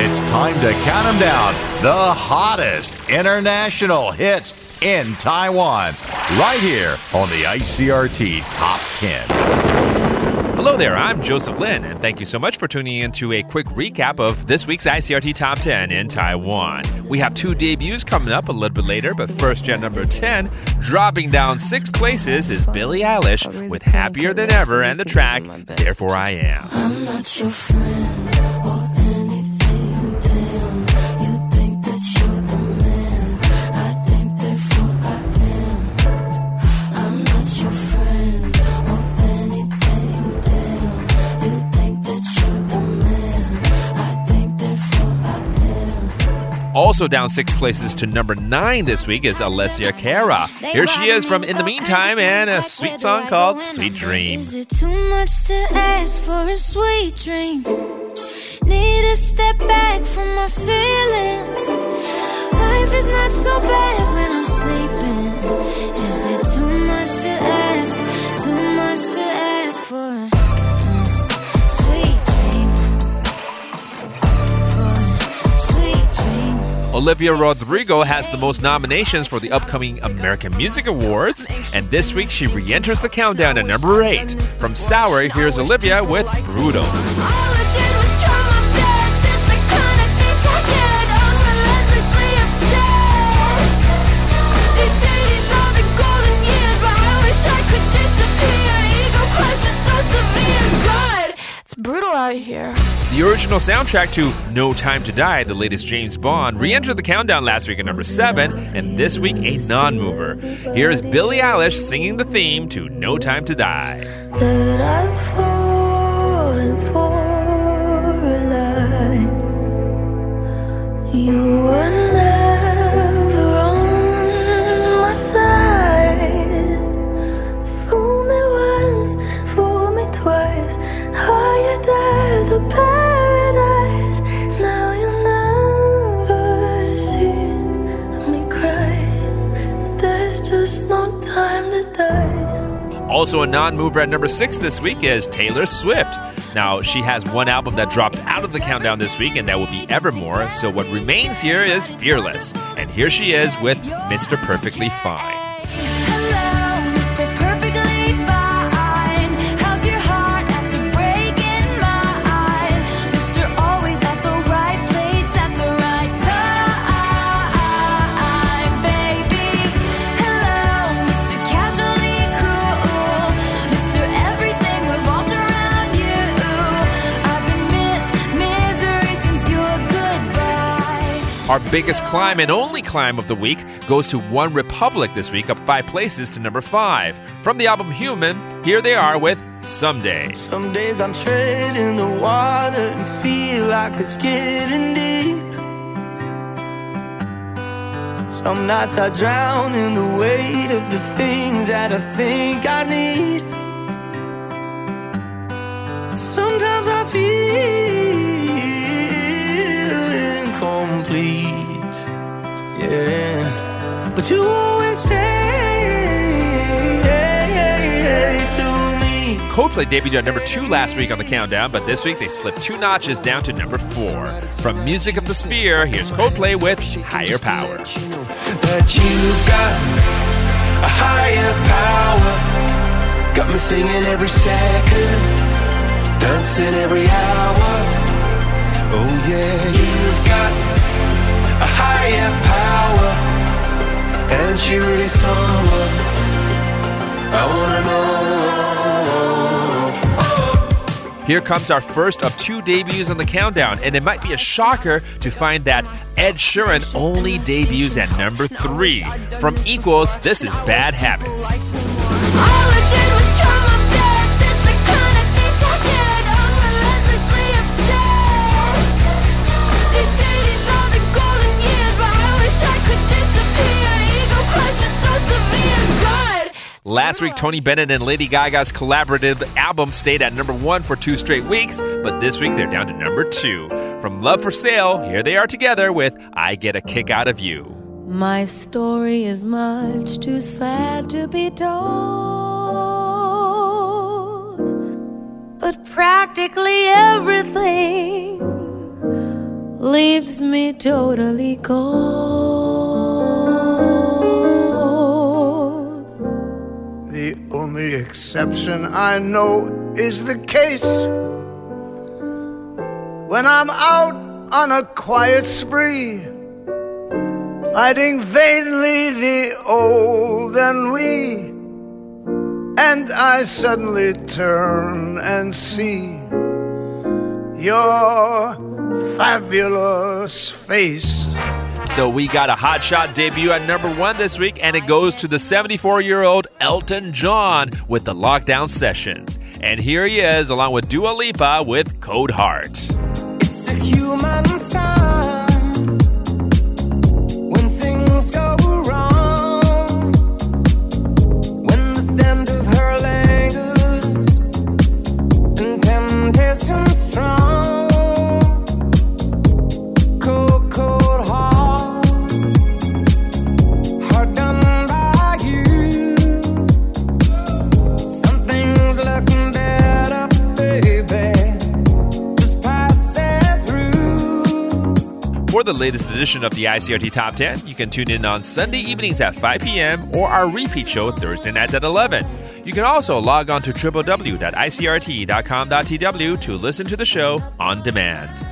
It's time to count them down. The hottest international hits in Taiwan. Right here on the ICRT Top 10. Hello there, I'm Joseph Lin, and thank you so much for tuning in to a quick recap of this week's ICRT Top 10 in Taiwan. We have two debuts coming up a little bit later, but first, at number 10, dropping down six places, is Billie Eilish with Happier Than Ever and the track Therefore I Am. Also down six places to number nine this week is Alessia Cara. Here she is from In the Meantime and a sweet song called Sweet Dream. Is it too much to ask for a sweet dream? Need step back from my feelings. Life is not so bad when I'm sleeping. Olivia Rodrigo has the most nominations for the upcoming American Music Awards, and this week she re enters the countdown at number eight. From Sour, here's Olivia with Brutal. The original soundtrack to No Time to Die, the latest James Bond, re entered the countdown last week at number seven, and this week a non mover. Here's Billie Eilish singing the theme to No Time to Die. You were Also, a non mover at number six this week is Taylor Swift. Now, she has one album that dropped out of the countdown this week, and that will be Evermore. So, what remains here is Fearless. And here she is with Mr. Perfectly Fine. Our biggest climb and only climb of the week goes to One Republic this week, up five places to number five. From the album Human, here they are with Someday. Some days I'm treading the water and feel like it's getting deep. Some nights I drown in the weight of the things that I think I need. Sometimes I feel Coldplay debuted at number two last week on the countdown, but this week they slipped two notches down to number four. From Music of the Sphere, here's Coldplay with Higher Power. that you've got a higher power. Got me singing every second, dancing every hour. Oh yeah, you've got a higher power, and she really someone I wanna know. Here comes our first of two debuts on the countdown, and it might be a shocker to find that Ed Sheeran only debuts at number three. From Equals, this is Bad Habits. Last week, Tony Bennett and Lady Gaga's collaborative album stayed at number one for two straight weeks, but this week they're down to number two. From Love for Sale, here they are together with I Get a Kick Out of You. My story is much too sad to be told, but practically everything leaves me totally cold. The only exception I know is the case when I'm out on a quiet spree, fighting vainly the old and we. and I suddenly turn and see your fabulous face. So we got a hot shot debut at number one this week, and it goes to the 74 year old Elton John with the Lockdown Sessions. And here he is, along with Dua Lipa with Cold Heart. The latest edition of the ICRT Top 10, you can tune in on Sunday evenings at 5 p.m. or our repeat show Thursday nights at 11. You can also log on to www.icrt.com.tw to listen to the show on demand.